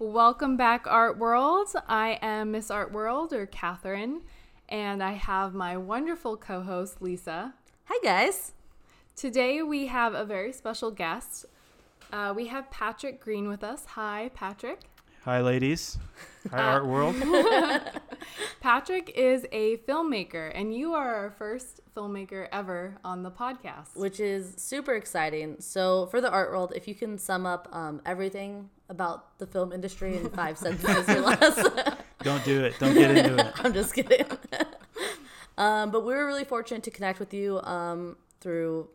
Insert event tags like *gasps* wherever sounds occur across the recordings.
Welcome back, Art World. I am Miss Art World, or Catherine, and I have my wonderful co host, Lisa. Hi, guys. Today we have a very special guest. Uh, we have Patrick Green with us. Hi, Patrick. Hi, ladies. *laughs* Hi, Art World. *laughs* Patrick is a filmmaker, and you are our first filmmaker ever on the podcast. Which is super exciting. So, for the art world, if you can sum up um, everything about the film industry in five *laughs* sentences or less, Don't do it. Don't get into it. I'm just kidding. um, but we were really fortunate to connect with you um, through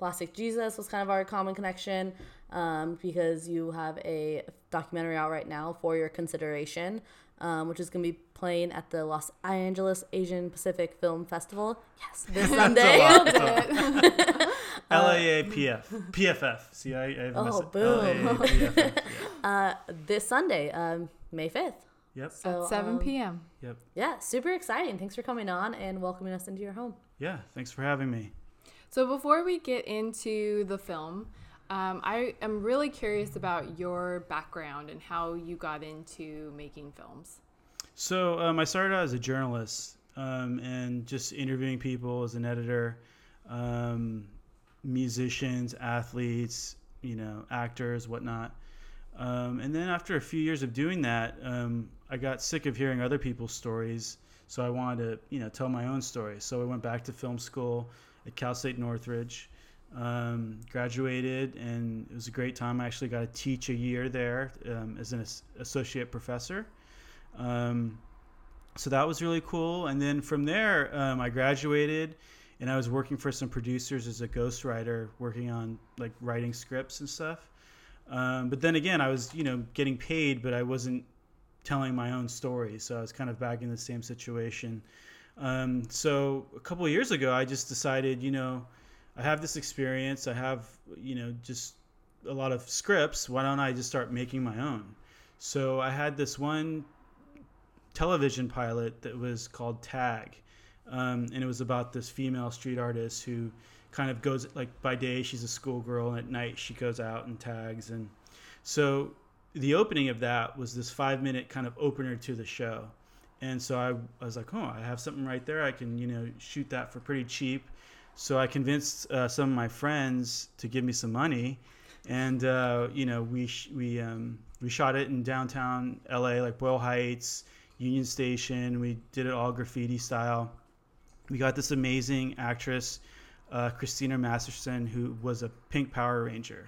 Plastic Jesus was kind of our common connection um, because you have a documentary out right now for your consideration, um, which is going to be playing at the Los Angeles Asian Pacific Film Festival. Yes, this *laughs* Sunday. lot. LAAPF. PFF. See, I, I have Oh, boom. LAAPF. Yeah. *laughs* uh, this Sunday, um, May 5th. Yep. So, At 7 um, p.m. Yep. Yeah, super exciting. Thanks for coming on and welcoming us into your home. Yeah. Thanks for having me. So, before we get into the film, um, I am really curious about your background and how you got into making films. So um, I started out as a journalist um, and just interviewing people as an editor, um, musicians, athletes, you know, actors, whatnot. Um, and then after a few years of doing that, um, I got sick of hearing other people's stories. So I wanted to, you know, tell my own story. So I went back to film school at Cal State Northridge, um, graduated, and it was a great time. I actually got to teach a year there um, as an associate professor. Um, so that was really cool. And then from there, um, I graduated and I was working for some producers as a ghostwriter, working on like writing scripts and stuff. Um, but then again, I was, you know, getting paid, but I wasn't telling my own story. So I was kind of back in the same situation. Um, so a couple years ago, I just decided, you know, I have this experience. I have, you know, just a lot of scripts. Why don't I just start making my own? So I had this one television pilot that was called Tag, um, and it was about this female street artist who kind of goes like by day she's a schoolgirl and at night she goes out and tags and so the opening of that was this five minute kind of opener to the show and so I, I was like oh i have something right there i can you know shoot that for pretty cheap so i convinced uh, some of my friends to give me some money and uh, you know we sh- we um, we shot it in downtown la like boyle heights union station. We did it all graffiti style. We got this amazing actress uh, christina masterson who was a pink power ranger.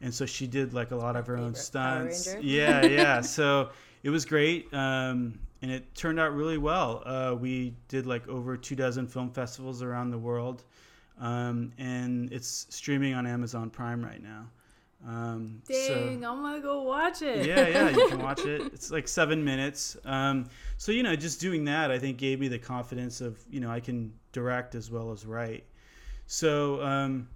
And so she did like a lot of her own stunts. Yeah yeah. *laughs* So it was great um, and it turned out really well. Uh, we did like over two dozen film festivals around the world um, and it's streaming on amazon prime right now um, so- Dang, I'm gonna go watch it. yeah, yeah, you can watch it. *laughs* It's like seven minutes. Um, so you know, just doing that, I think, gave me the confidence of you know I can direct as well as write. So um,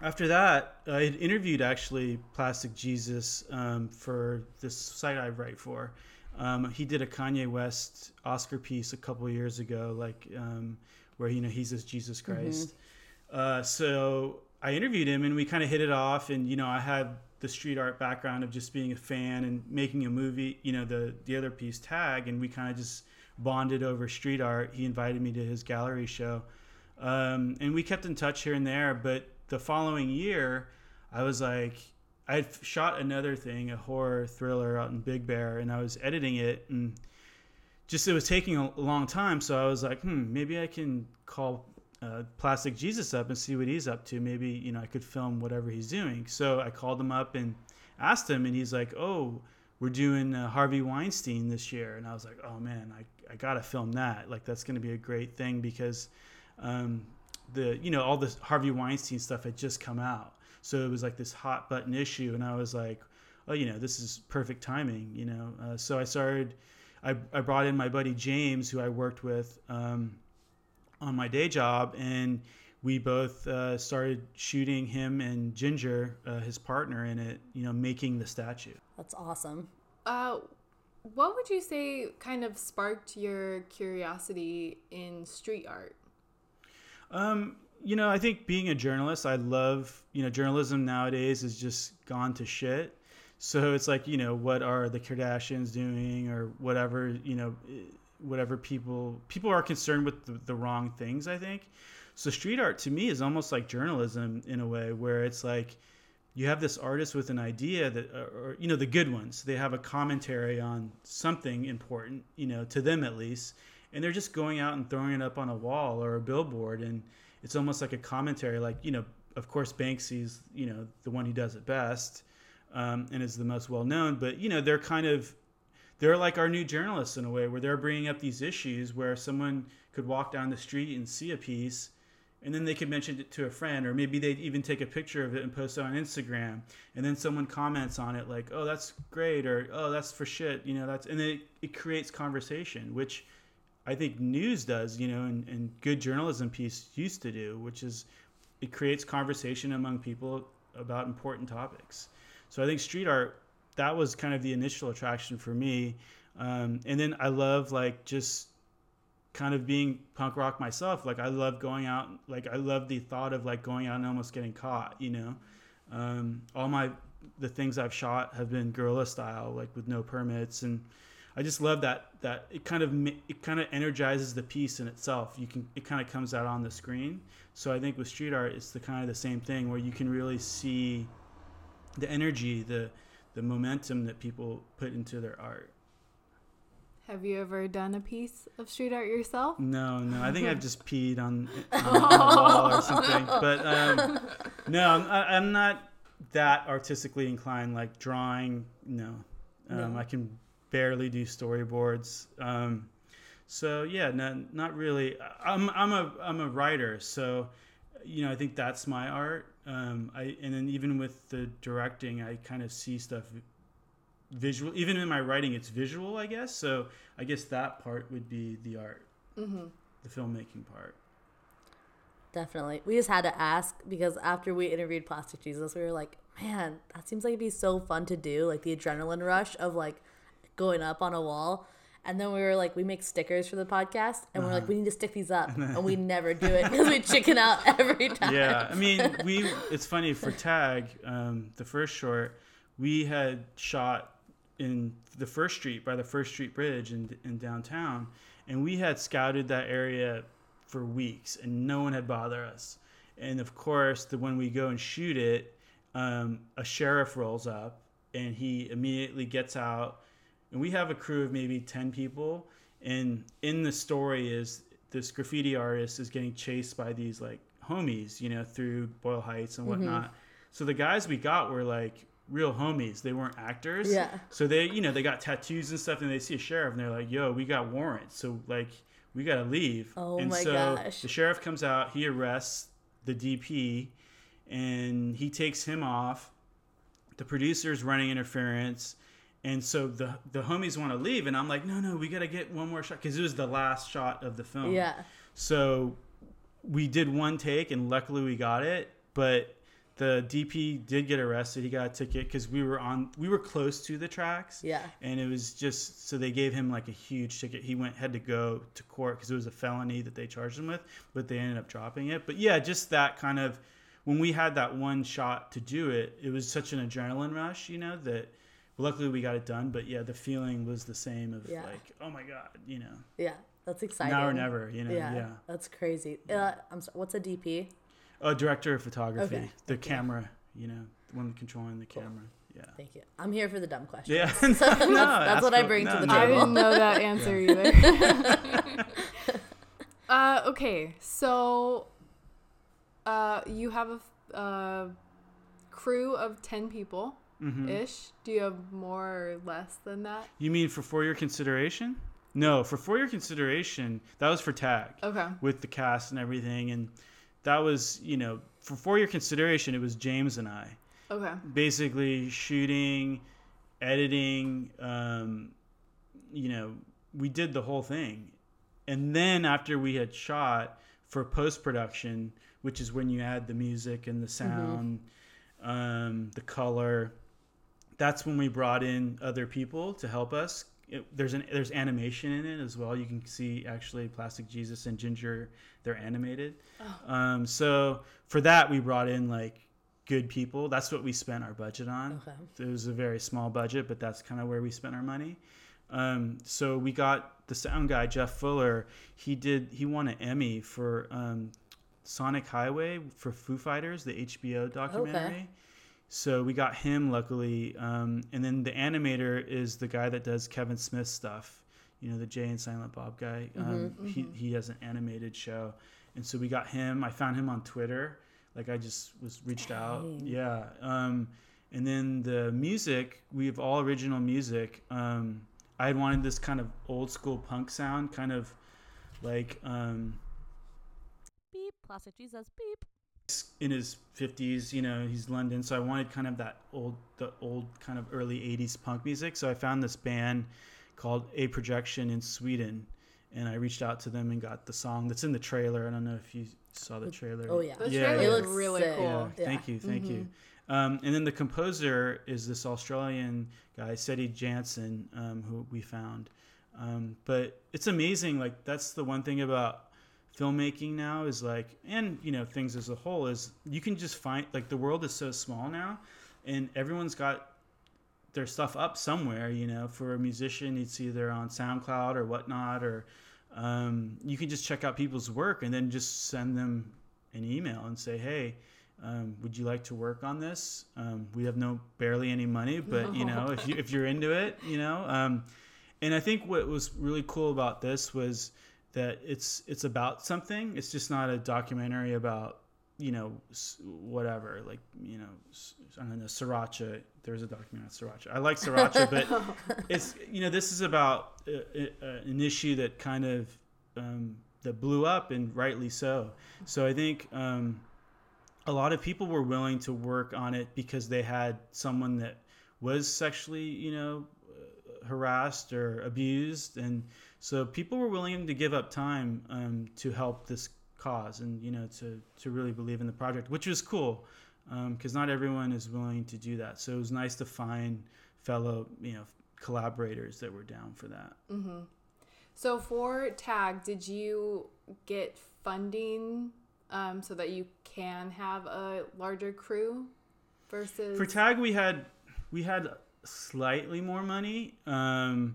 after that, I had interviewed actually Plastic Jesus um, for this site I write for. Um, he did a Kanye West Oscar piece a couple years ago, like um, where you know he's as Jesus Christ. Uh, so I interviewed him and we kind of hit it off. And you know, I had the street art background of just being a fan and making a movie. You know, the the other piece tag, and we kind of just bonded over street art. He invited me to his gallery show, um, and we kept in touch here and there. But the following year, I was like. I had shot another thing, a horror thriller out in Big Bear, and I was editing it, and just it was taking a long time. So I was like, hmm, maybe I can call uh, Plastic Jesus up and see what he's up to. Maybe you know I could film whatever he's doing. So I called him up and asked him, and he's like, "Oh, we're doing uh, Harvey Weinstein this year," and I was like, "Oh man, I I gotta film that. Like that's gonna be a great thing because um, the you know all this Harvey Weinstein stuff had just come out, so it was like this hot button issue, and I was like." Oh, you know, this is perfect timing, you know. Uh, so I started, I, I brought in my buddy James, who I worked with, um, on my day job and we both uh, started shooting him and ginger uh, his partner in it you know making the statue That's awesome. Uh, what would you say kind of sparked your curiosity in street art? um, you know i think being a journalist i love you know journalism nowadays has just gone to shit So it's like you know what are the Kardashians doing or whatever you know eh, whatever people people are concerned with the, the wrong things. I think so. Street art to me is almost like journalism in a way where it's like you have this artist with an idea that or you know the good ones they have a commentary on something important you know to them at least and they're just going out and throwing it up on a wall or a billboard and it's almost like a commentary like you know of course banksy's you know the one who does it best um, and is the most well known but you know they're kind of they're like our new journalists in a way where they're bringing up these issues where someone could walk down the street and see a piece and then they could mention it to a friend or maybe they'd even take a picture of it and post it on instagram and then someone comments on it like oh that's great or oh that's for shit you know that's and it, it creates conversation which i think news does you know and, and good journalism piece used to do which is it creates conversation among people about important topics so i think street art that was kind of the initial attraction for me. Um, and then i love like just kind of being punk rock myself. Like i love going out like i love the thought of like going out and almost getting caught you know? Um, all my the things i've shot have been guerrilla style like with no permits. And i just love that that it kind of it kind of energizes the piece in itself. You can it kind of comes out on the screen. So i think with street art it's the kind of the same thing where you can really see the energy the the momentum that people put into their art have you ever done a piece of street art yourself? No, no. I think I've just *laughs* peed on, *laughs* on, a wall or something. But um, no, I'm, I'm not that artistically inclined. Like drawing, no. Um, no. I can barely do storyboards. Um, so yeah, no, not really. I'm I'm a I'm a writer, so you know I think that's my art. Um, I and then even with the directing, I kind of see stuff visual even in my writing it's visual i guess. So i guess that part would be the art mm-hmm. the filmmaking part. Definitely. We just had to ask because after we interviewed plastic jesus we were like man that seems like it'd be so fun to do like the adrenaline rush of like going up on a wall and then we were like, we make stickers for the podcast, and uh-huh. we're like, uh-huh. we need to stick these up, *laughs* and we never do it because we *laughs* chicken out every time. Yeah, I mean, we. It's funny for Tag, um, the first short, we had shot in the First Street by the First Street Bridge in, in downtown, and we had scouted that area for weeks, and no one had bothered us. And of course, the when we go and shoot it, um, a sheriff rolls up, and he immediately gets out, and we have a crew of maybe ten people. And in the story is this graffiti artist is getting chased by these like homies, you know, through Boyle Heights and mm-hmm. whatnot. Mm-hmm. So the guys we got were like real homies. They weren't actors. Yeah. So they, you know, they got tattoos and stuff, and they see a sheriff, and they're like, "Yo, we got warrants, so like, we gotta leave." Oh and my so gosh. The sheriff comes out. He arrests the DP, and he takes him off. The producer's running interference. And so the the homies want to leave, and I'm like, no, no, we gotta get one more shot because it was the last shot of the film. Yeah. So we did one take, and luckily we got it. But the DP did get arrested. He got a ticket because we were on, we were close to the tracks. Yeah. And it was just so they gave him like a huge ticket. He went had to go to court because it was a felony that they charged him with, but they ended up dropping it. But yeah, just that kind of when we had that one shot to do it, it was such an adrenaline rush, you know, that luckily we got it done. But yeah, the feeling was the same of yeah. like, oh my god, you know. Yeah, that's exciting. Now or never, you know. Yeah, yeah. that's crazy. Uh, I'm sorry, what's a DP? A director of photography. Okay. The camera, you know, the one controlling the cool. camera. Yeah. Thank you. I'm here for the dumb questions. Yeah. *laughs* *laughs* so that's, no, that's what I bring no, to the no. table. I didn't know that answer *laughs* either. uh, okay, so uh, you have a uh, crew of 10 people ish. Mm-hmm. Do you have more or less than that? You mean for for your consideration? No, for for your consideration, that was for tag. Okay. With the cast and everything and that was you know for for your consideration it was james and i okay basically shooting editing um, you know we did the whole thing and then after we had shot for post production which is when you add the music and the mm-hmm. sound mm-hmm. um, the color that's when we brought in other people to help us it, there's an there's animation in it as well. You can see actually Plastic Jesus and Ginger they're animated. Oh. Um, so for that we brought in like good people. That's what we spent our budget on. Okay. It was a very small budget, but that's kind of where we spent our money. Um, so we got the sound guy Jeff Fuller. He did. He won an Emmy for um, Sonic Highway for Foo Fighters, the HBO documentary. So we got him luckily, um, and then the animator is the guy that does Kevin Smith stuff. You know, the Jay and Silent Bob guy. Um, He he has an animated show, and so we got him. I found him on Twitter. Like I just was reached out. Yeah. Um, and then the music, we have all original music. Um, I had wanted this kind of old school punk sound, kind of like um, Beep. Plastic Jesus. Beep. In his 50s you know he's london so i wanted kind of that old the old kind of early 80s punk music so i found this band called a projection in sweden and i reached out to them and got the song that's in the trailer i don't know if you saw the trailer Oh yeah. The Yeah, trailer yeah. It looks really sick. cool. yeah, Yeah. thank you thank you um, and then the composer is this australian guy seti jansen um, who we found um, but it's amazing like that's the one thing about filmmaking now is like and you know things as a whole is you can just find like the world is so small now and everyone's got their stuff up somewhere you know. For a musician it's either on soundcloud or whatnot or um, you can just check out people's work and then just send them an email and say hey um, would you like to work on this? Um, we have no barely any money but you know if, you, if you're into it you know um, and i think what was really cool about this was that it's it's about something. It's just not a documentary about you know whatever like you know i don't know sriracha. There's a documentary on sriracha. I like sriracha but *laughs* it's you know this is about uh, uh, an issue that kind of um, that blew up and rightly so. So i think um, a lot of people were willing to work on it because they had someone that was sexually you know uh, harassed or abused. And so people were willing to give up time um, to help this cause and you know to to really believe in the project which was cool because not everyone is willing to do that. So it was nice to find fellow you know collaborators that were down for that. So for tag, did you get funding um, so that you can have a larger crew versus? for tag we had we had slightly more money um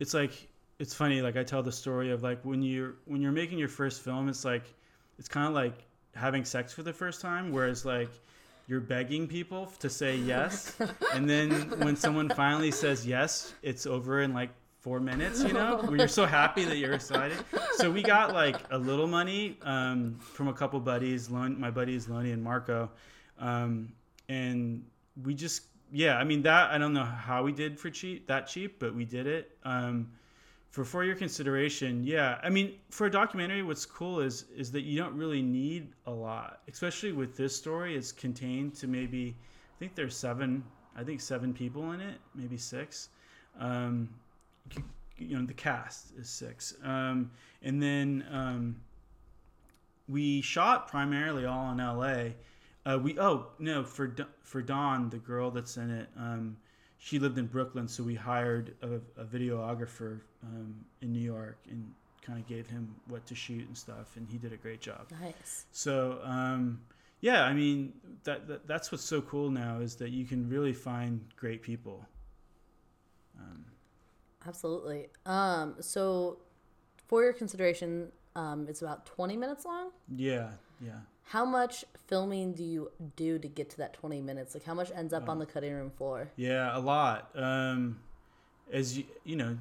it's like it's funny like i tell the story of like when you're when you're making your first film it's like it's kind of like having sex for the first time whereas like you're begging people to say yes *laughs* and then when someone finally says yes it's over in like four minutes you know when you're so happy that you're excited. So we got like a little money um, from a couple buddies Lon- my buddies lonnie and marco um, and we just yeah i mean that i don't know how we did for cheap that cheap but we did it. Um, for for your consideration yeah. I mean for a documentary what's cool is is that you don't really need a lot especially with this story. It's contained to maybe i think there's seven i think seven people in it maybe six. Um, you know the cast is six. Um, and then um, we shot primarily all in la uh, we oh no for for Dawn, the girl that's in it. Um, she lived in Brooklyn, so we hired a, a videographer um, in New York and kind of gave him what to shoot and stuff, and he did a great job. Nice. So um, yeah, I mean that, that that's what's so cool now is that you can really find great people. Um, Absolutely. Um, so for your consideration, um, it's about 20 minutes long. yeah, yeah. How much filming do you do to get to that 20 minutes? Like how much ends up on the cutting room floor? Yeah, a lot. Um, as you you know,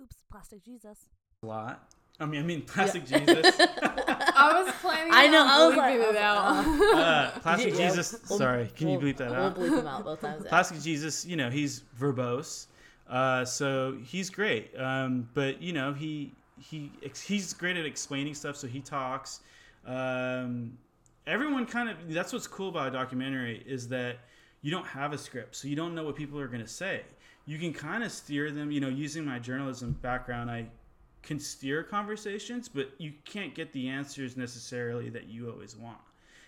Oops, plastic Jesus. a lot. I mean, I mean, plastic Jesus. *laughs* I was planning. I know, I was like- bleeping I it out. Uh, plastic Yeah, Jesus. we'll- sorry, can you we'll- bleep that out? we'll out? bleep them out both times. yeah. Plastic Jesus, you know, he's verbose, uh, so he's great. Um, but you know, he he he's great at explaining stuff, so he talks. Um, everyone kind of that's what's cool about a documentary is that you don't have a script, so you don't know what people are going to say. You can kind of steer them. You know, using my journalism background, I can steer conversations, but you can't get the answers necessarily that you always want.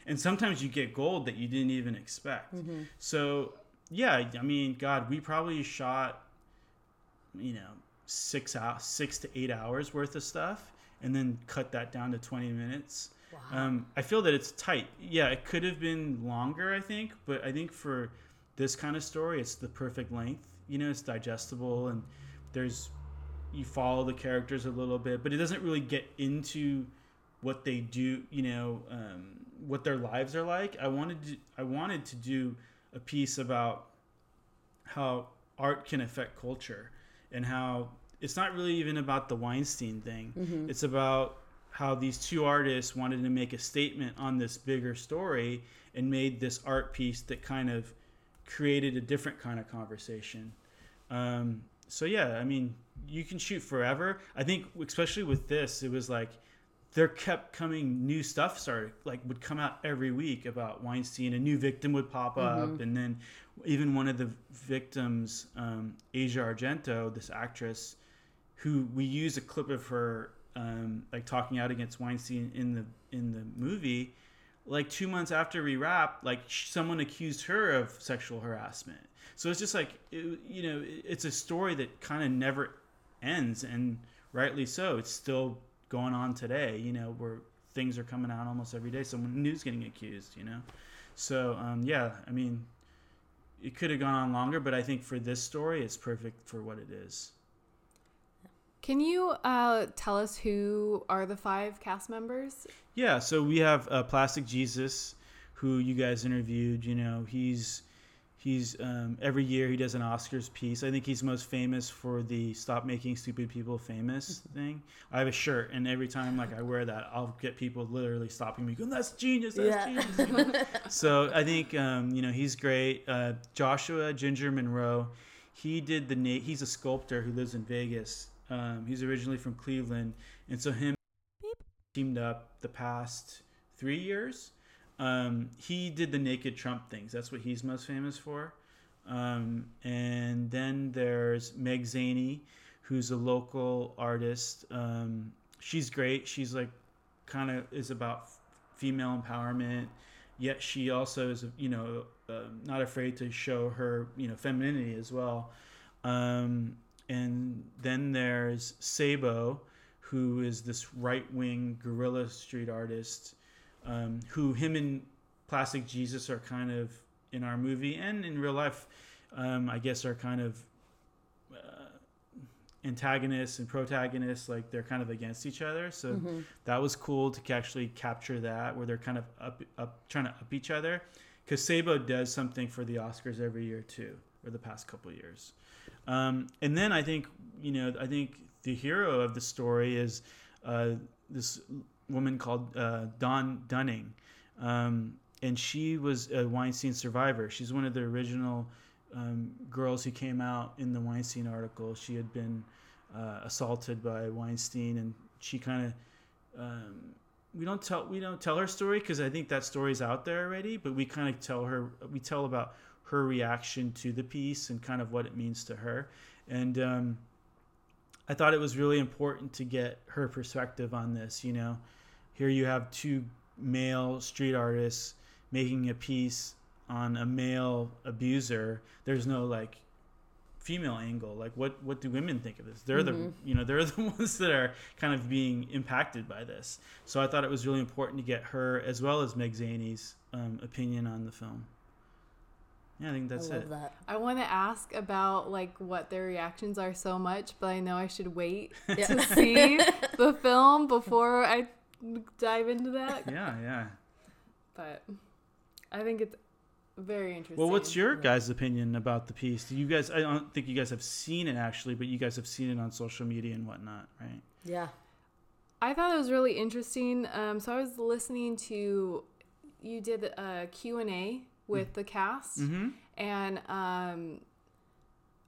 And sometimes you get gold that you didn't even expect. Mm-hmm. So, yeah, I mean, God, we probably shot, you know, six out six to eight hours worth of stuff, and then cut that down to twenty minutes. Um, I feel that it's tight. Yeah, it could have been longer, I think, but I think for this kind of story, it's the perfect length. You know, it's digestible and there's you follow the characters a little bit, but it doesn't really get into what they do. You know, um, what their lives are like. I wanted to, I wanted to do a piece about how art can affect culture and how it's not really even about the Weinstein thing. Mm-hmm. It's about how these two artists wanted to make a statement on this bigger story and made this art piece that kind of created a different kind of conversation. Um, so yeah, I mean, you can shoot forever. I think, especially with this, it was like there kept coming new stuff started like would come out every week about Weinstein. A new victim would pop up, and then even one of the victims, um, Asia Argento, this actress, who we use a clip of her um, like talking out against Weinstein in the in the movie. Like two months after we wrapped, like someone accused her of sexual harassment. So it's just like it, you know, it's a story that kind of never ends, and rightly so. It's still going on today. You know, where things are coming out almost every day. Someone new's getting accused. You know, so um, yeah, I mean, it could have gone on longer, but I think for this story, it's perfect for what it is. Can you uh, tell us who are the five cast members? Yeah, so we have uh, Plastic Jesus, who you guys interviewed. You know, he's he's um, every year he does an Oscars piece. I think he's most famous for the "Stop Making Stupid People Famous" *laughs* thing. I have a shirt, and every time like I wear that, I'll get people literally stopping me, going, "That's genius! That's Yeah. genius!" *laughs* so I think um, you know he's great. Uh, Joshua Ginger Monroe, he did the na- he's a sculptor who lives in Vegas. Um, he's originally from Cleveland, and so him teamed up the past three years. Um, he did the naked Trump things. That's what he's most famous for. Um, and then there's Meg Zaney, who's a local artist. Um, she's great. She's like kind of is about f- female empowerment. Yet she also is, you know, uh, not afraid to show her, you know, femininity as well. Um, and then there's Sabo, who is this right wing guerrilla street artist, um, who him and Plastic Jesus are kind of in our movie and in real life, um, I guess, are kind of uh, antagonists and protagonists. Like they're kind of against each other. So Mm-hmm. that was cool to actually capture that, where they're kind of up, up trying to up each other. Because Sabo does something for the Oscars every year too, or the past couple years. Um, and then I think you know I think the hero of the story is uh, this woman called uh, Dawn Dunning, um, and she was a Weinstein survivor. She's one of the original um, girls who came out in the Weinstein article. She had been uh, assaulted by Weinstein, and she kind of um, we don't tell we don't tell her story because I think that story's out there already. But we kind of tell her we tell about her reaction to the piece and kind of what it means to her. And um, I thought it was really important to get her perspective on this. You know, here you have two male street artists making a piece on a male abuser. There's no like female angle. Like, what what do women think of this? They're the you know they're *laughs* the ones that are kind of being impacted by this. So I thought it was really important to get her as well as Meg Zaney's um, opinion on the film. Yeah, I think that's I love it. that. I want to ask about like what their reactions are so much, but I know I should wait *laughs* Yeah. to see *laughs* the film before I dive into that. Yeah, yeah. But I think it's very interesting. Well, what's your guys' opinion about the piece? Do you guys? I don't think you guys have seen it actually, but you guys have seen it on social media and whatnot, right? Yeah. I thought it was really interesting. Um, so I was listening to you did a Q and A with the cast, Mm-hmm. and um,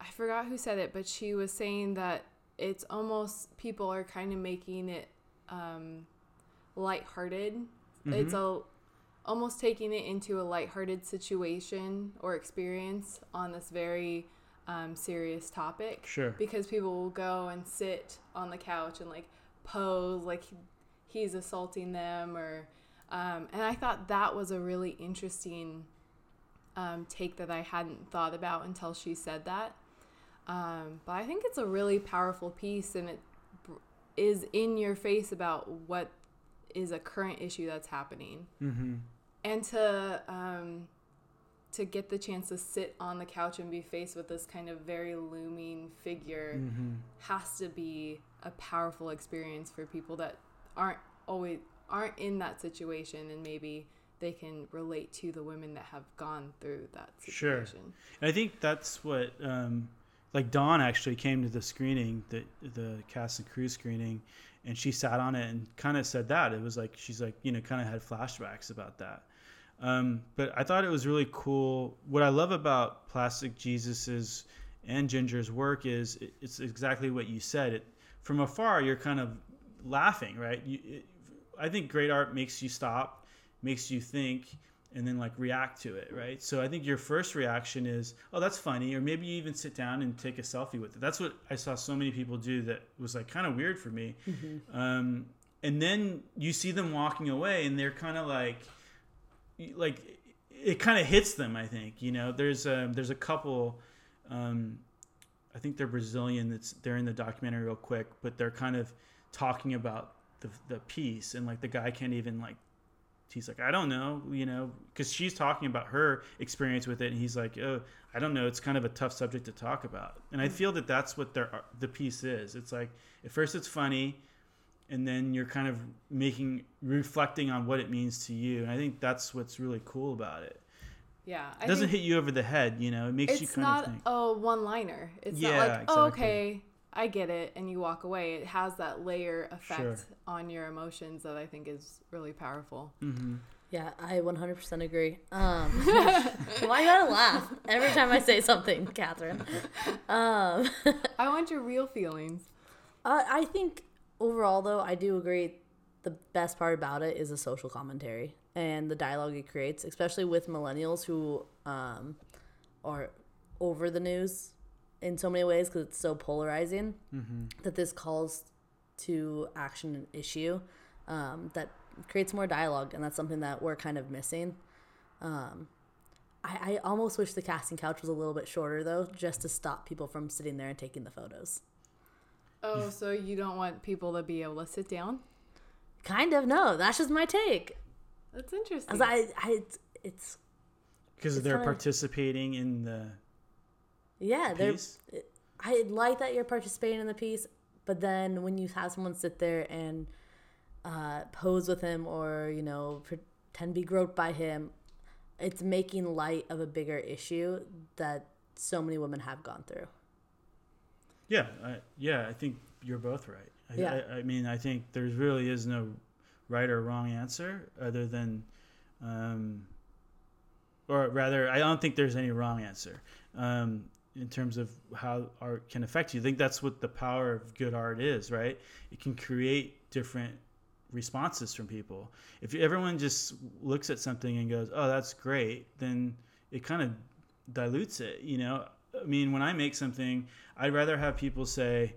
I forgot who said it, but she was saying that it's almost people are kind of making it um, lighthearted. It's a almost taking it into a lighthearted situation or experience on this very um, serious topic Sure. because people will go and sit on the couch and like pose like he's assaulting them or um, and i thought that was a really interesting um, take that i hadn't thought about until she said that um, but i think it's a really powerful piece and it is in your face about what is a current issue that's happening Mm-hmm. and to um, to get the chance to sit on the couch and be faced with this kind of very looming figure Mm-hmm. has to be a powerful experience for people that aren't always aren't in that situation and maybe they can relate to the women that have gone through that Sure. situation. And I think that's what, um, like Dawn actually came to the screening, the the cast and crew screening, and she sat on it and kind of said that it was like she's like you know kind of had flashbacks about that. Um, but I thought it was really cool. What I love about Plastic Jesus's and Ginger's work is it, it's exactly what you said. It from afar you're kind of laughing, right? You, it, I think great art makes you stop, makes you think, and then like react to it, right? So I think your first reaction is, oh, that's funny, or maybe you even sit down and take a selfie with it. That's what I saw so many people do that was like kind of weird for me. Um, and then you see them walking away, and they're kind of like, like it kind of hits them. I think you know, there's a there's a couple. Um, I think they're Brazilian. That's they're in the documentary real quick, but they're kind of talking about the the piece, and like the guy can't even like. He's like, I don't know, you know, because she's talking about her experience with it, and he's like, oh, I don't know. It's kind of a tough subject to talk about, and I mm. feel that that's what their the piece is. It's like at first it's funny, and then you're kind of making reflecting on what it means to you, and I think that's what's really cool about it. Yeah, It doesn't hit you over the head, you know. It makes you it's kind not of think. a one-liner. It's Yeah, not like, oh, exactly. okay, I get it, and you walk away. It has that layer effect Sure. on your emotions that I think is really powerful. hmm Yeah, I 100% agree. Um, *laughs* why you gotta laugh every time I say something, Catherine? Um, *laughs* I want your real feelings. uh, I think overall, though, I do agree. The best part about it is the social commentary and the dialogue it creates, especially with millennials who um, are over the news in so many ways because it's so polarizing. That this calls to action an issue um, that creates more dialogue, and that's something that we're kind of missing. Um, I, I almost wish the casting couch was a little bit shorter though, just to stop people from sitting there and taking the photos. Oh, so you don't want people to be able to sit down? Kind of no, that's just my take. That's interesting. As I, I, it's, it's Because It's they're kinda- participating in the yeah, they're. I like that you're participating in the piece, but then when you have someone sit there and uh, pose with him or you know pretend to be groped by him, it's making light of a bigger issue that so many women have gone through. Yeah, I, yeah, I think you're both right. I, Yeah. I, I mean, I think there really is no right or wrong answer other than, um, or rather, I don't think there's any wrong answer um, in terms of how art can affect you. I think that's what the power of good art is, right? It can create different responses from people. If everyone just looks at something and goes, "Oh, that's great," then it kind of dilutes it. You know, I mean, when I make something, I'd rather have people say,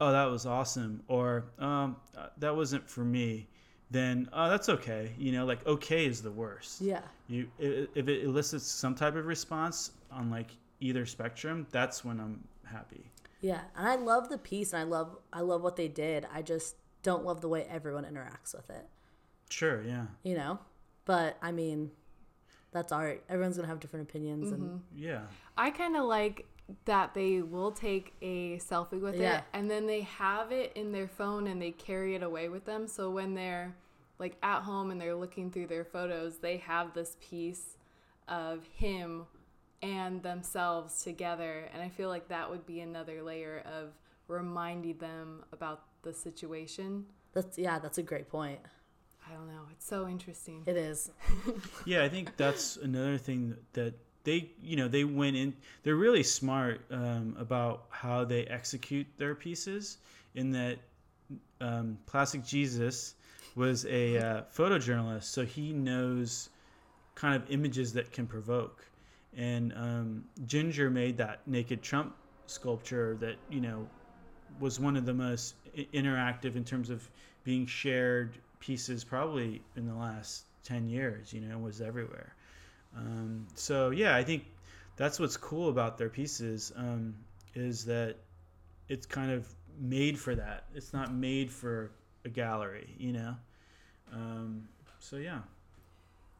"Oh, that was awesome," or um, uh, "That wasn't for me." Then, "Oh, that's okay." You know, like okay is the worst. Yeah. You if it elicits some type of response on like either spectrum, that's when I'm happy. Yeah, and I love the piece, and I love I love what they did. I just don't love the way everyone interacts with it. Sure, yeah, You know, but I mean, that's art. Everyone's gonna have different opinions, and mm-hmm. yeah. I kind of like that they will take a selfie with Yeah. it and then they have it in their phone and they carry it away with them. So when they're like at home and they're looking through their photos, they have this piece of him and themselves together. And I feel like that would be another layer of reminding them about the situation. that's yeah, that's a great point. I don't know. It's so interesting. It is. *laughs* yeah, I think that's another thing that they, you know, they went in. They're really smart um, about how they execute their pieces. In that, um, Plastic Jesus was a uh, photojournalist, so he knows kind of images that can provoke. And um, Ginger made that naked Trump sculpture that you know was one of the most interactive in terms of being shared pieces probably in the last 10 years you know was everywhere. Um, so yeah i think that's what's cool about their pieces um, is that it's kind of made for that. It's not made for a gallery you know? Um, so yeah.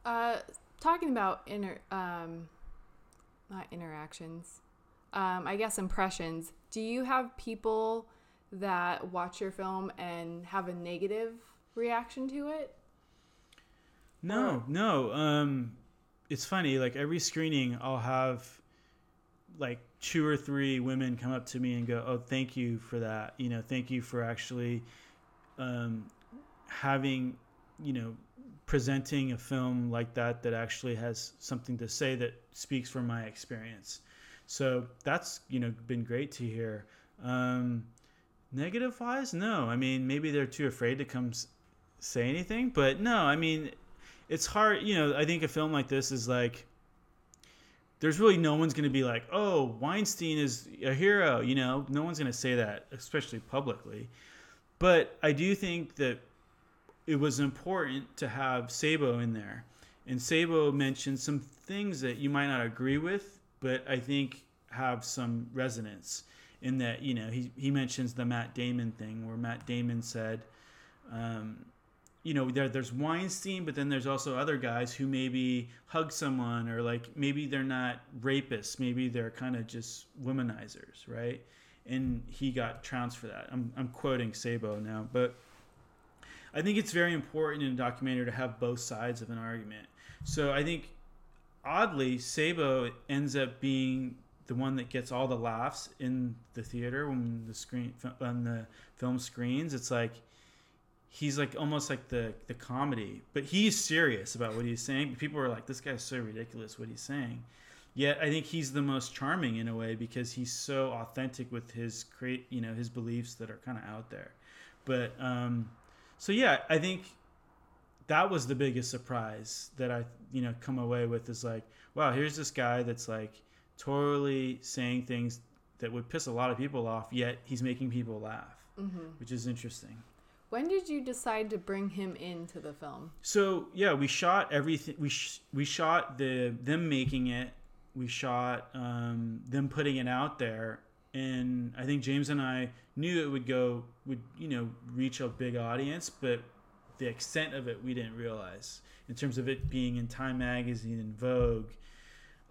Uh, talking about inter um, not interactions. Um, I guess impressions. Do you have people that watch your film and have a negative reaction to it? No, no. Um, it's funny. Like every screening, I'll have like two or three women come up to me and go, "Oh, thank you for that. You know, thank you for actually um, having, you know, presenting a film like that that actually has something to say that speaks from my experience." So that's you know been great to hear. Um, negative wise, no. I mean, maybe they're too afraid to come say anything, but no. I mean, it's hard. You know, I think a film like this is like there's really no one's going to be like, oh, Weinstein is a hero. You know, no one's going to say that, especially publicly. But I do think that it was important to have Sabo in there. And Sabo mentioned some things that you might not agree with, but I think have some resonance in that, you know, he, he mentions the Matt Damon thing where Matt Damon said, um, you know, there, there's Weinstein, but then there's also other guys who maybe hug someone or like maybe they're not rapists, maybe they're kind of just womanizers, right? And he got trounced for that. I'm, I'm quoting Sabo now, but I think it's very important in a documentary to have both sides of an argument. So I think oddly, Sabo ends up being the one that gets all the laughs in the theater when the screen on the film screens. It's like he's like almost like the the comedy, but he's serious about what he's saying. People are like, this guy's so ridiculous what he's saying. Yet I think he's the most charming in a way because he's so authentic with his create, you know, his beliefs that are kind of out there. But um, so yeah, I think that was the biggest surprise that I you know come away with is like, wow, here's this guy that's like totally saying things that would piss a lot of people off, yet he's making people laugh, Mm-hmm. which is interesting. When did you decide to bring him into the film? So yeah, we shot everything. We sh- we shot the them making it. We shot um, them putting it out there, and I think James and I knew it would go would you know reach a big audience, but the extent of it we didn't realize in terms of it being in Time magazine and Vogue.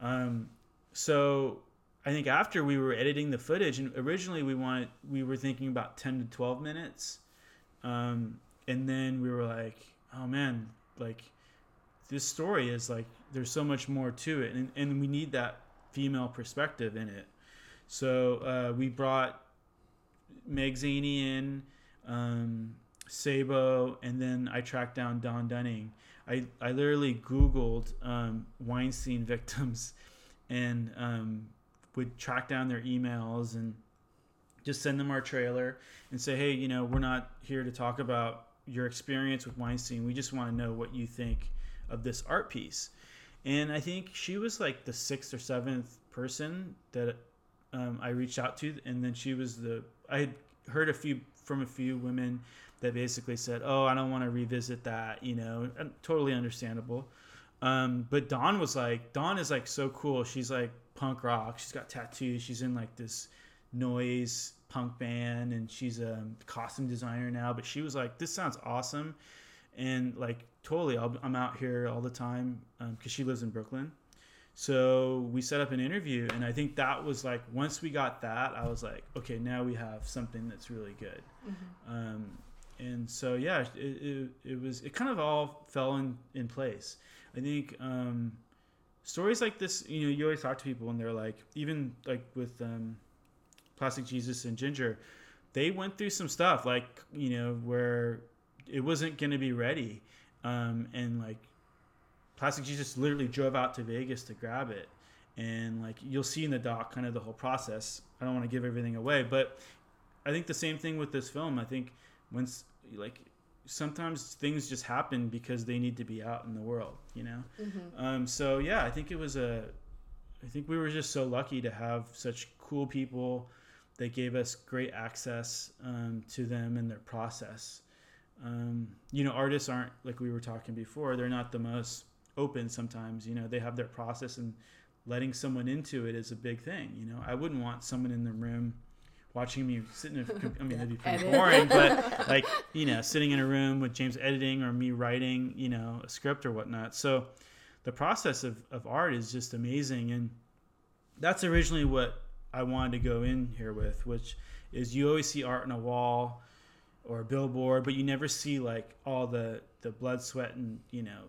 Um, so I think after we were editing the footage, and originally we wanted we were thinking about ten to twelve minutes. Um, and then we were like, oh man, like this story is like there's so much more to it, and and we need that female perspective in it. So uh, we brought Meg Zaney in, um, Sabo, and then I tracked down Dawn Dunning. I, I literally Googled um, Weinstein *laughs* victims and um, would track down their emails and just send them our trailer and say, hey, you know, we're not here to talk about your experience with Weinstein. We just want to know what you think of this art piece. And I think she was like the sixth or seventh person that um, I reached out to, and then she was the. I had heard a few from a few women that basically said, "Oh, I don't want to revisit that," you know, totally understandable. Um, but Dawn was like, Dawn is like so cool. She's like punk rock. She's got tattoos. She's in like this noise punk band, and she's a costume designer now. But she was like, "This sounds awesome," and like totally, I'll, I'm out here all the time because she lives in Brooklyn. So we set up an interview, and I think that was like once we got that, I was like, okay, now we have something that's really good. Um, and so yeah, it, it, it was it kind of all fell in in place. I think um, stories like this, you know, you always talk to people, and they're like, even like with um, Plastic Jesus and Ginger, they went through some stuff, like you know, where it wasn't going to be ready, um, and like Plastic Jesus literally drove out to Vegas to grab it. And like you'll see in the doc kind of the whole process. I don't want to give everything away, but I think the same thing with this film. I think once like sometimes things just happen because they need to be out in the world, you know? Um, so yeah, I think it was a I think we were just so lucky to have such cool people that gave us great access um, to them and their process. Um, you know, artists aren't like we were talking before. They're not the most open sometimes. You know, they have their process, and letting someone into it is a big thing. You know, I wouldn't want someone in the room watching me sitting. In, a- I mean, that'd be *laughs* pretty boring, but *laughs* like you know, sitting in a room with James editing or me writing, you know, a script or whatnot. So the process of, of art is just amazing, and that's originally what I wanted to go in here with, which is you always see art on a wall or a billboard, but you never see like all the the blood, sweat, and you know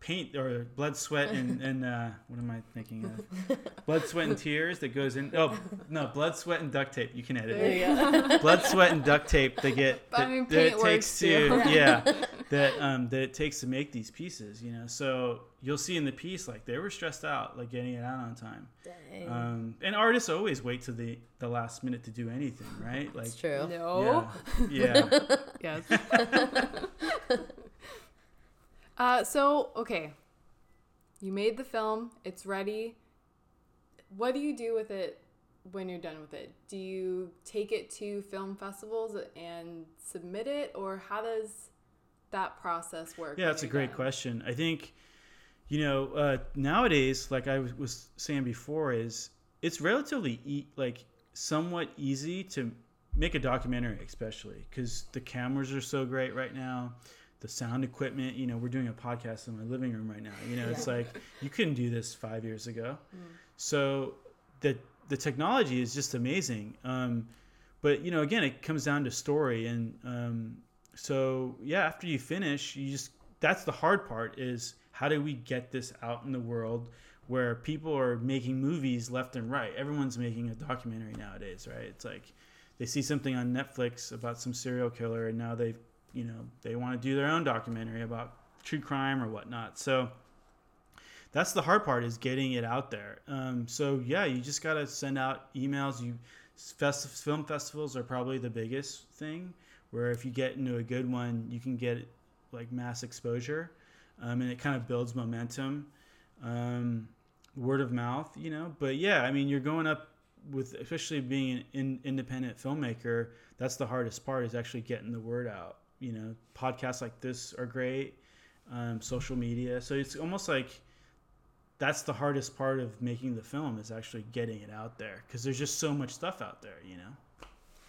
paint or blood, sweat, and, *laughs* and uh, what am I thinking of? *laughs* blood, sweat, and tears that goes in. Oh no, blood, sweat, and duct tape. You can edit There it. *laughs* Blood, sweat, and duct tape. They get But I mean, that it paint takes works to too. yeah that um that it takes to make these pieces. You know, so you'll see in the piece like they were stressed out, like getting it out on time. Dang. Um, and artists always wait to the the last minute to do anything, right? Like It's true. No. yeah, Yes. Uh, so okay, you made the film. It's ready. What do you do with it when you're done with it? Do you take it to film festivals and submit it, or how does that process work? Yeah, that's a great done? question. I think, you know, uh, nowadays, like I was, saying before, is it's relatively e- like somewhat easy to make a documentary, especially because the cameras are so great right now. The sound equipment, you know, we're doing a podcast in my living room right now. You know, it's like you couldn't do this five years ago. So the the technology is just amazing. Um, but you know, again, it comes down to story, and um, so yeah, after you finish, you just that's the hard part is how do we get this out in the world where people are making movies left and right. Everyone's making a documentary nowadays, right? It's like they see something on Netflix about some serial killer, and now they, you know, they want to do their own documentary about true crime or whatnot. So that's the hard part is getting it out there. Um, so yeah, you just gotta send out emails. You fest- film festivals are probably the biggest thing. Where if you get into a good one, you can get like mass exposure, um, and it kind of builds momentum, um, word of mouth, you know. But yeah, I mean, you're going up with, especially being an in, independent filmmaker. That's the hardest part is actually getting the word out. You know, podcasts like this are great, um, social media. So it's almost like that's the hardest part of making the film is actually getting it out there because there's just so much stuff out there, you know.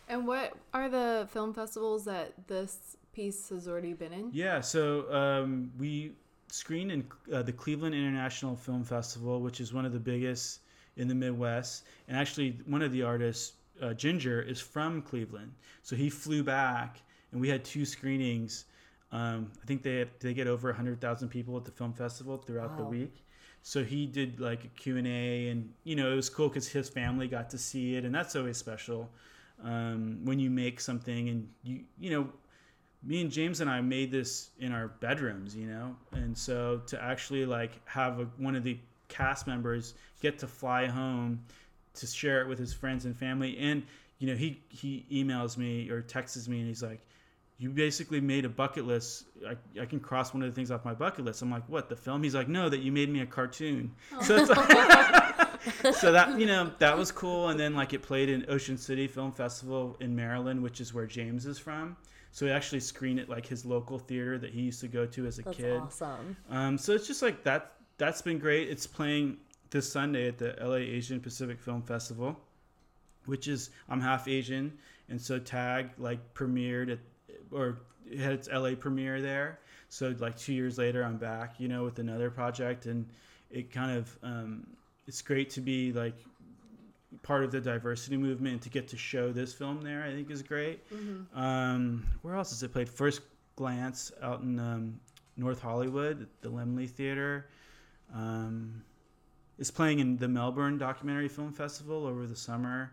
And what are the film festivals that this piece has already been in? Yeah, so um, we screened in uh, the Cleveland International Film Festival, which is one of the biggest in the Midwest. And actually, one of the artists, uh, Ginger, is from Cleveland, so he flew back, and we had two screenings. Um, I think they had, they get over hundred thousand people at the film festival throughout the week. So he did like a Q and A, and you know it was cool because his family got to see it, and that's always special um, when you make something and you you know me and James and I made this in our bedrooms, you know, and so to actually like have a, one of the cast members get to fly home to share it with his friends and family, and you know he he emails me or texts me and he's like, "You basically made a bucket list. I, I can cross one of the things off my bucket list." I'm like, "What the film?" He's like, "No, that you made me a cartoon." So it's like, *laughs* so that you know that was cool, and then like it played in Ocean City Film Festival in Maryland, which is where James is from. So he actually screened it like his local theater that he used to go to as a That's kid. awesome. Um, so it's just like that. That's been great. It's playing this Sunday at the LA Asian Pacific Film Festival, which is I'm half Asian, and so Tag like premiered at or it had its LA premiere there. So like two years later, I'm back, you know, with another project, and it kind of um, it's great to be like part of the diversity movement and to get to show this film there. I think is great. Um, where else has it played? First glance out in um, North Hollywood, the Laemmle Theater. Um, it's playing in the Melbourne Documentary Film Festival over the summer.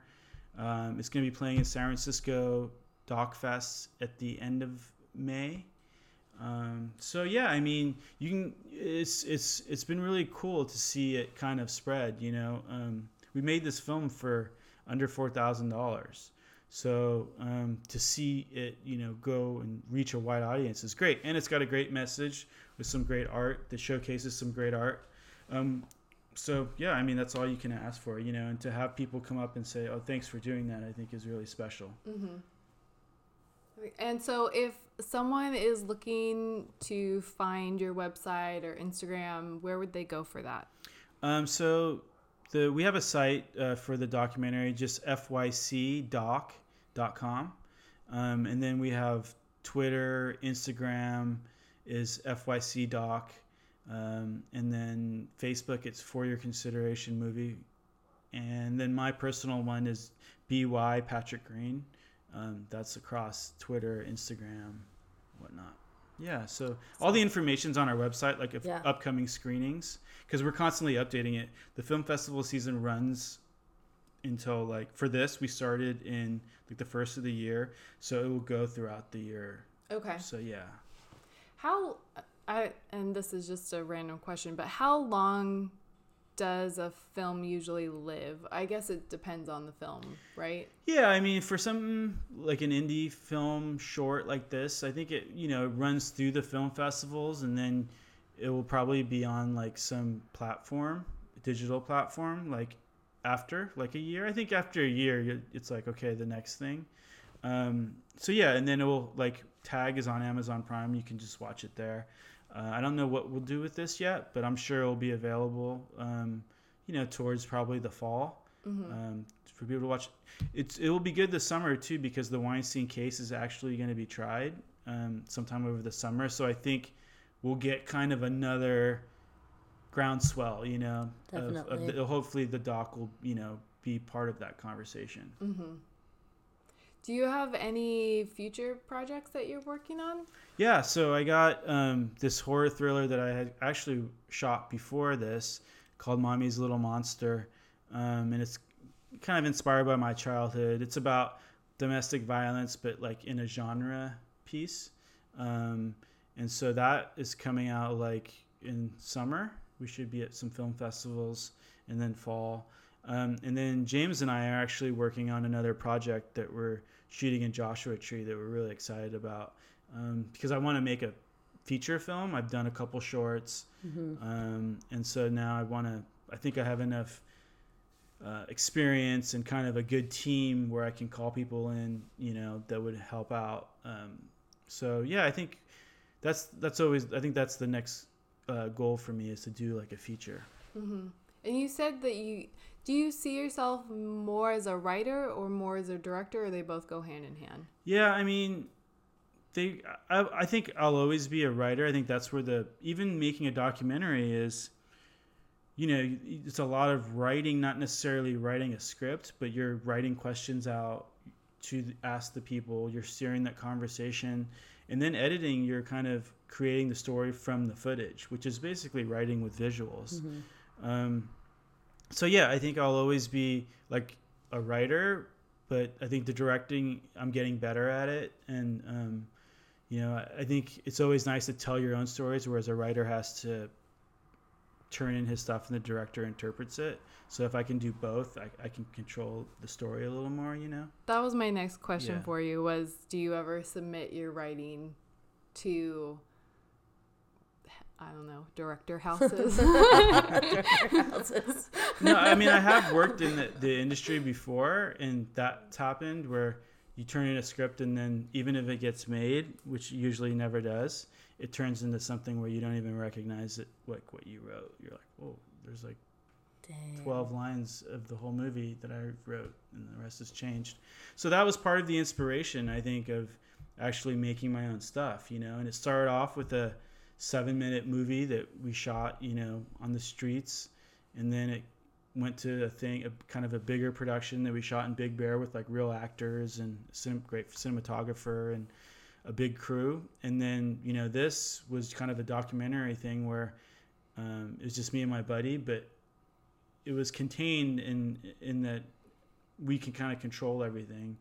Um, it's going to be playing in San Francisco Doc Fest at the end of May. Um, so yeah, I mean, you can. It's it's it's been really cool to see it kind of spread. You know, um, we made this film for under four thousand dollars. So um, to see it, you know, go and reach a wide audience is great, and it's got a great message with some great art that showcases some great art. Um, so yeah, I mean that's all you can ask for, you know, and to have people come up and say, "Oh, thanks for doing that," I think is really special. And so, if someone is looking to find your website or Instagram, where would they go for that? Um, so the we have a site uh, for the documentary, just fycdoc.com, um, and then we have Twitter, Instagram is fycdoc, um, and then Facebook it's for your consideration movie, and then my personal one is by Patrick Green. Um, that's across Twitter, Instagram, whatnot. Yeah, so all the information's on our website, like if Yeah. upcoming screenings, because we're constantly updating it. The film festival season runs until like for this, we started in like the first of the year, so it will go throughout the year. Okay. So yeah, How I and this is just a random question, but how long does a film usually live? I guess it depends on the film, right? yeah. I mean, for some like an indie film short like this, I think it you know runs through the film festivals, and then it will probably be on like some platform, digital platform, like after like a year. I think after a year, it's like okay, the next thing. Um, so yeah, and then it will like tag is on Amazon Prime. You can just watch it there. Uh, I don't know what we'll do with this yet, but I'm sure it'll be available. Um, you know, towards probably the fall um, for people to watch. It's it will be good this summer too because the Weinstein case is actually going to be tried um, sometime over the summer. So I think we'll get kind of another groundswell. You know, of, of the, hopefully the doc will you know be part of that conversation. Do you have any future projects that you're working on? Yeah, so I got um, this horror thriller that I had actually shot before this called Mommy's Little Monster. Um, and it's kind of inspired by my childhood. It's about domestic violence, but like in a genre piece. Um, and so that is coming out like in summer. We should be at some film festivals and then fall. Um, and then James and I are actually working on another project that we're shooting in Joshua Tree that we're really excited about um, because I want to make a feature film. I've done a couple shorts, um, and so now I want to. I think I have enough uh, experience and kind of a good team where I can call people in, you know, that would help out. Um, so yeah, I think that's that's always. I think that's the next uh, goal for me is to do like a feature. And you said that you do you see yourself more as a writer or more as a director, or they both go hand in hand? Yeah, I mean, they. I, I think I'll always be a writer. I think that's where the even making a documentary is. You know, it's a lot of writing, not necessarily writing a script, but you're writing questions out to ask the people. You're steering that conversation, and then editing. You're kind of creating the story from the footage, which is basically writing with visuals. Um, so yeah, I think I'll always be like a writer, but I think the directing I'm getting better at it, and um, you know I- think it's always nice to tell your own stories, whereas a writer has to turn in his stuff and the director interprets it. So if I can do both, I, I can control the story a little more. You know. That was my next question Yeah. for you was do you ever submit your writing to I don't know, director *laughs* houses? no, I mean I have worked in the, the industry before, and that's happened where you turn in a script, and then even if it gets made, which usually never does, it turns into something where you don't even recognize it, like what you wrote. You're like, whoa, there's like Dang. 12 lines of the whole movie that I wrote, and the rest is changed. So that was part of the inspiration, I think, of actually making my own stuff, you know. And it started off with a seven minute movie that we shot, you know, on the streets, and then it went to a thing, a kind of a bigger production that we shot in Big Bear with like real actors and cin- great cinematographer and a big crew. And then, you know, this was kind of a documentary thing where um, it was just me and my buddy, but it was contained in in that we can kind of control everything.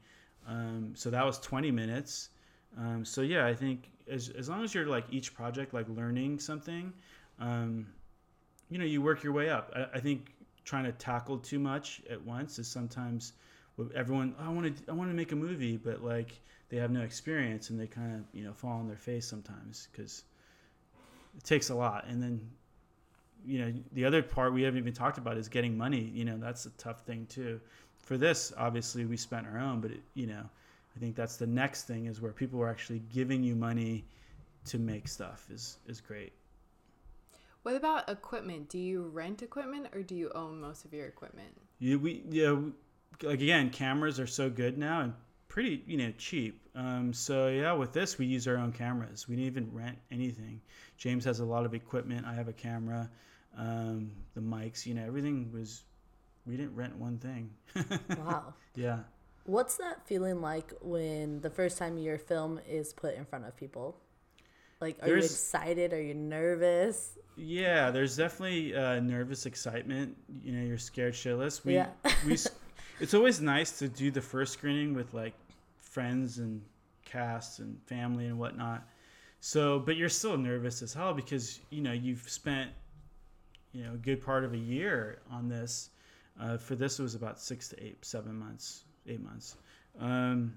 Um, so that was 20 minutes. Um, so yeah, I think as as long as you're like each project like learning something, um, you know, you work your way up. I, I think trying to tackle too much at once is sometimes everyone "Oh, I want to I want to make a movie, but like they have no experience and they kind of you know fall on their face sometimes because it takes a lot. And then you know the other part we haven't even talked about is getting money. You know that's a tough thing too. For this, obviously we spent our own, but it, you know I think that's the next thing is where people are actually giving you money to make stuff is is great. What about equipment? Do you rent equipment or do you own most of your equipment? You, we, yeah, we- like again, cameras are so good now and pretty, you know, cheap. Um, so yeah, with this, we use our own cameras. We didn't even rent anything. James has a lot of equipment. I have a camera, um, the mics, you know, everything was. We didn't rent one thing. *laughs* Wow. yeah. What's that feeling like when the first time your film is put in front of people? Like, are you excited? Are you nervous? Yeah, there's definitely uh, nervous excitement. You know, you're scared shitless. We, Yeah. we, *laughs* it's always nice to do the first screening with like friends and cast and family and whatnot. So, but you're still nervous as hell because you know you've spent you know a good part of a year on this. Uh, for this, it was about six to eight, seven months, eight months. Um,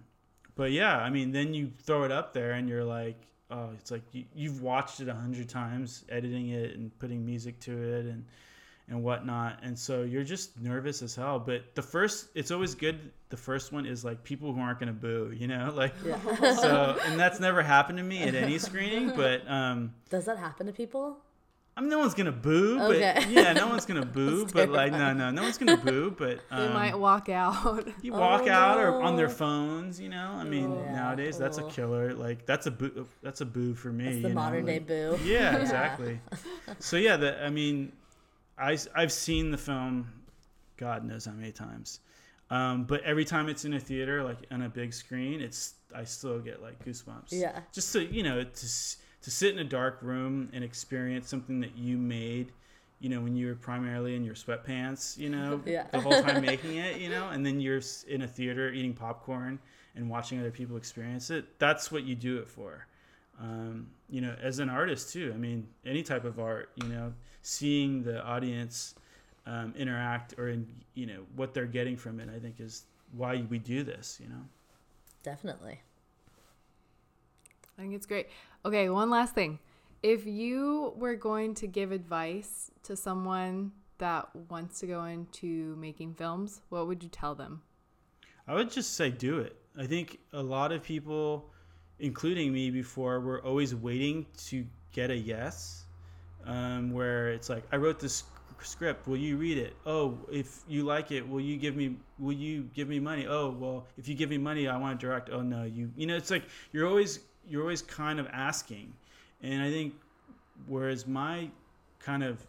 but yeah, I mean, then you throw it up there and you're like, oh, it's like you, you've watched it a hundred times, editing it and putting music to it and and whatnot, and so you're just nervous as hell. But the first, it's always good. The first one is like people who aren't gonna boo, you know, *laughs* like Yeah. so, and that's never happened to me at any screening. But um, Does that happen to people? I mean, no one's gonna boo, but Okay. *laughs* yeah, no one's gonna *laughs* boo. but like, no, no, no one's gonna *laughs* boo. But They um, might walk out. you walk Oh, out or on their phones, you know. I mean, Yeah, nowadays that's a killer. Like that's a boo. That's a boo for me. It's the you know, modern day like- boo. Yeah, exactly. so yeah, the, I mean, I I've seen the film, God knows how many times, um, but every time it's in a theater, like on a big screen, it's I still get like goosebumps. Yeah. Just to you know to s- to sit in a dark room and experience something that you made. You know, when you were primarily in your sweatpants, you know, *laughs* Yeah. the whole time making it, you know, and then you're in a theater eating popcorn and watching other people experience it. That's what you do it for um, you know, as an artist too. I mean, any type of art, you know, seeing the audience um, interact or in, you know what they're getting from it, I think is why we do this. You know. Definitely. I think it's great. Okay, one last thing. If you were going to give advice to someone that wants to go into making films, what would you tell them? I would just say do it. I think a lot of people, including me before, were always waiting to get a yes. Um, where it's like, I wrote this script. Will you read it? Oh, if you like it, will you give me? Will you give me money? Oh, well, if you give me money, I want to direct. Oh no, you. You know, it's like you're always you're always kind of asking, and I think whereas my kind of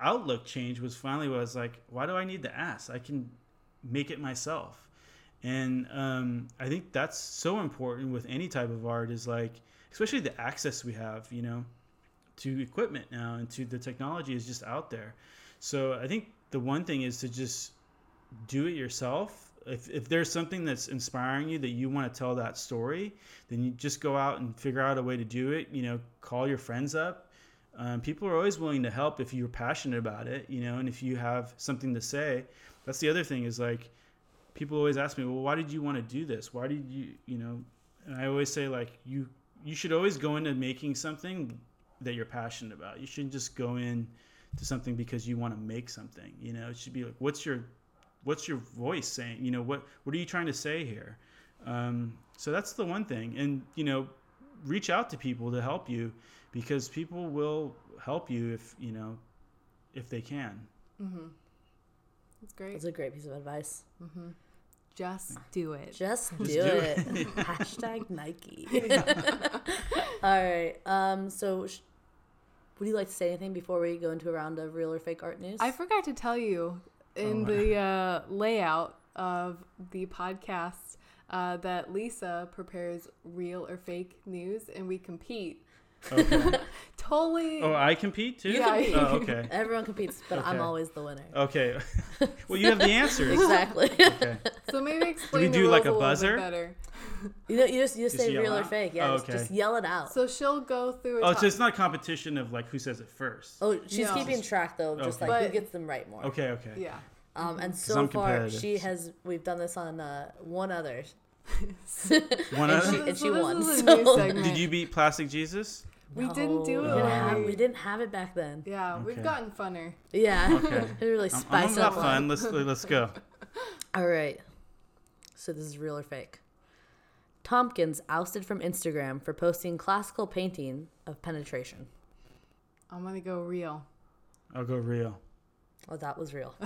outlook change was finally was like, why do I need to ask? I can make it myself. And um, i think that's so important with any type of art is like especially the access we have you know to equipment now and to the technology is just out there. So i think the one thing is to just do it yourself if, if there's something that's inspiring you that you want to tell that story then you just go out and figure out a way to do it you know call your friends up um, people are always willing to help if you're passionate about it you know and if you have something to say that's the other thing is like people always ask me, well, why did you want to do this? Why did you, you know? And I always say like you you should always go into making something that you're passionate about. You shouldn't just go in to something because you want to make something. You know, it should be like, what's your what's your voice saying? You know, what what are you trying to say here? Um, so that's the one thing, and you know, reach out to people to help you because people will help you if you know if they can. It's great. That's a great piece of advice. Just do it. Just do, do it. *laughs* Hashtag Nike. *laughs* All right. Um. So, sh- would you like to say anything before we go into a round of real or fake art news? I forgot to tell you in Oh, wow. the uh, layout of the podcast uh, that Lisa prepares real or fake news and we compete. Okay. *laughs* Totally. oh, I compete too. Yeah, you- Oh, okay. *laughs* Everyone competes, but I'm always the winner. Okay. *laughs* well, you have the answers. Exactly. Okay. so maybe explain do the like rules a little bit buzzer? better. You know, you just you just Just say real or out? fake. Yeah. Oh, just, okay. just yell it out. So she'll go through. A Oh, top- so it's not a competition of like who says it first. oh, she's No. keeping track though, just Okay. like who gets them right more. Okay, okay. yeah. Um, and so far she has. We've done this on uh, one other. *laughs* One and other. she, So and she this won. so- Did you beat Plastic Jesus? We didn't do No, it We didn't, have, we didn't have it back then. Yeah, we've gotten funner. Yeah. Okay. *laughs* it really I'm, I'm spice about up fun. fun. Let's let's go. *laughs* All right. So this is real or fake. Tompkins ousted from Instagram for posting classical painting of penetration. I'm gonna go real. I'll go real. Oh, that was real. *laughs*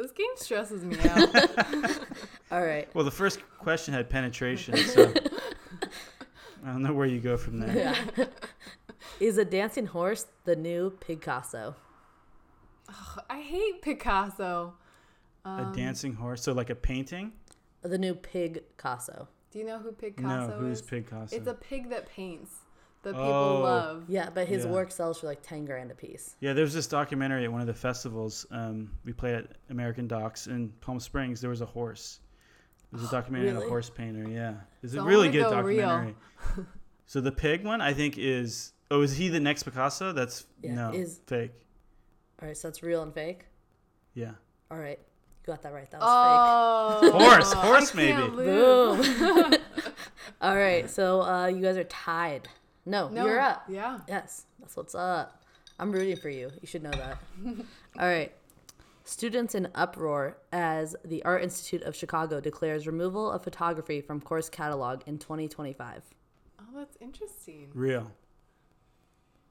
This game stresses me out. *laughs* All right. Well, the first question had penetration, *laughs* so I don't know where you go from there. Yeah. Is a dancing horse the new Picasso? I hate Picasso. a um, dancing horse, so like a painting? The new pig Picasso. Do you know who Pig Picasso no, who's is? Picasso? It's a pig that paints that people Oh. love. Yeah, but his Yeah. work sells for like 10 grand a piece. Yeah, there was this documentary at one of the festivals. Um, we played at American Docs in Palm Springs. There was a horse. There was a *gasps* documentary on a horse painter. Yeah, it's So a I really good go real. documentary. *laughs* so the pig one, I think, is oh, is he the next Picasso? That's Yeah, no is- fake. All right, so it's real and fake. Yeah, All right, you got that right. That was Oh, *laughs* Horse, horse maybe. Boom. *laughs* All right, so uh, you guys are tied. No, No, you're up. Yeah. Yes, that's what's up. I'm rooting for you. You should know that. *laughs* All right. Students in uproar as the Art Institute of Chicago declares removal of photography from course catalog in 2025. Oh, that's interesting. real.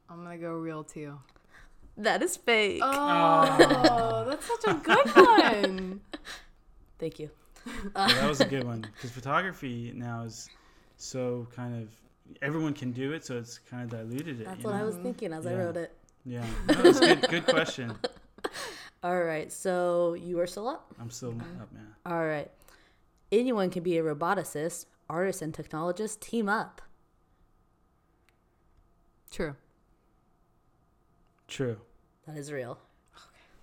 I'm gonna go real too. That is fake. Oh, oh, that's such a good one. *laughs* Thank you. *laughs* Yeah, that was a good one because photography now is so kind of everyone can do it, so it's kind of diluted it. That's you what I was thinking as I wrote it. Yeah, no, it's good. Good question. *laughs* All right, so you are still up. I'm still mm-hmm. up, man. All right. Anyone can be a roboticist. Artists and technologists team up. True. True. That is real.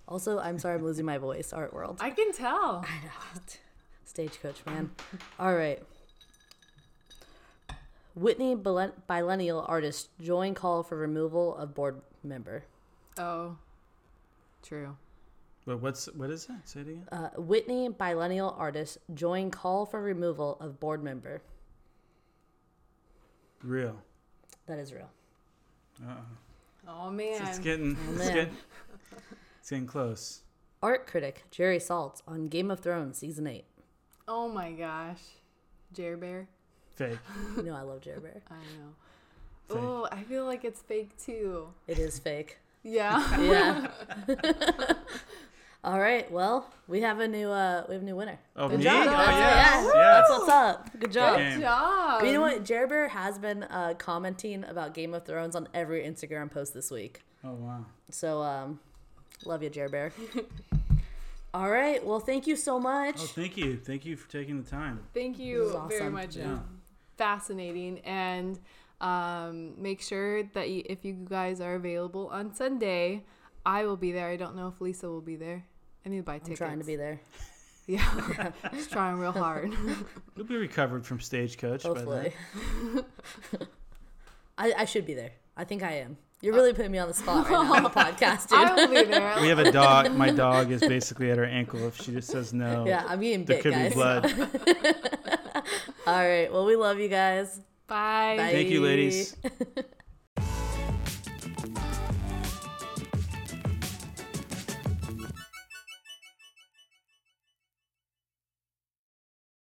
Also, I'm sorry I'm losing my voice, art world. I can tell. I know. Stagecoach, man. All right. Whitney Bilen- Bilennial artist join call for removal of board member. Oh, true. But what's what is that? Say it again. Uh, Whitney Bilennial artist join call for removal of board member. Real. That is real. Uh-oh. Oh man. It's getting. Oh, it's man. getting. It's getting close. Art critic Jerry Saltz on Game of Thrones season eight. oh my gosh. Jer Bear. Fake. *laughs* You know I love Jerry Bear. I know. Fake. Oh, I feel like it's fake too. It is fake. Yeah. Yeah. *laughs* *laughs* All right. Well, we have a new uh we have a new winner. Oh, Good me? job. Oh, That's- yes. yeah, yes. That's what's up. Good job. Good job. But you know what? Jerry Bear has been uh, commenting about Game of Thrones on every Instagram post this week. Oh wow. So, um, love you, Jerry Bear. *laughs* All right. Well, thank you so much. Oh, thank you. Thank you for taking the time. Thank you is very much. Yeah. Fascinating. And um, make sure that you, if you guys are available on Sunday, I will be there. I don't know if Lisa will be there. I need to buy I'm trying to be there. *laughs* Yeah. Just trying real hard. *laughs* You'll be recovered from stagecoach. by then. Hopefully. *laughs* I, I should be there. I think I am. You're uh, really putting me on the spot right now on the podcast, dude. I will be there. We have a dog. My dog is basically at her ankle. If she just says no, yeah, I'm getting there bit, could guys. be blood. All right. Well, we love you guys. Bye. Bye. Thank you, ladies.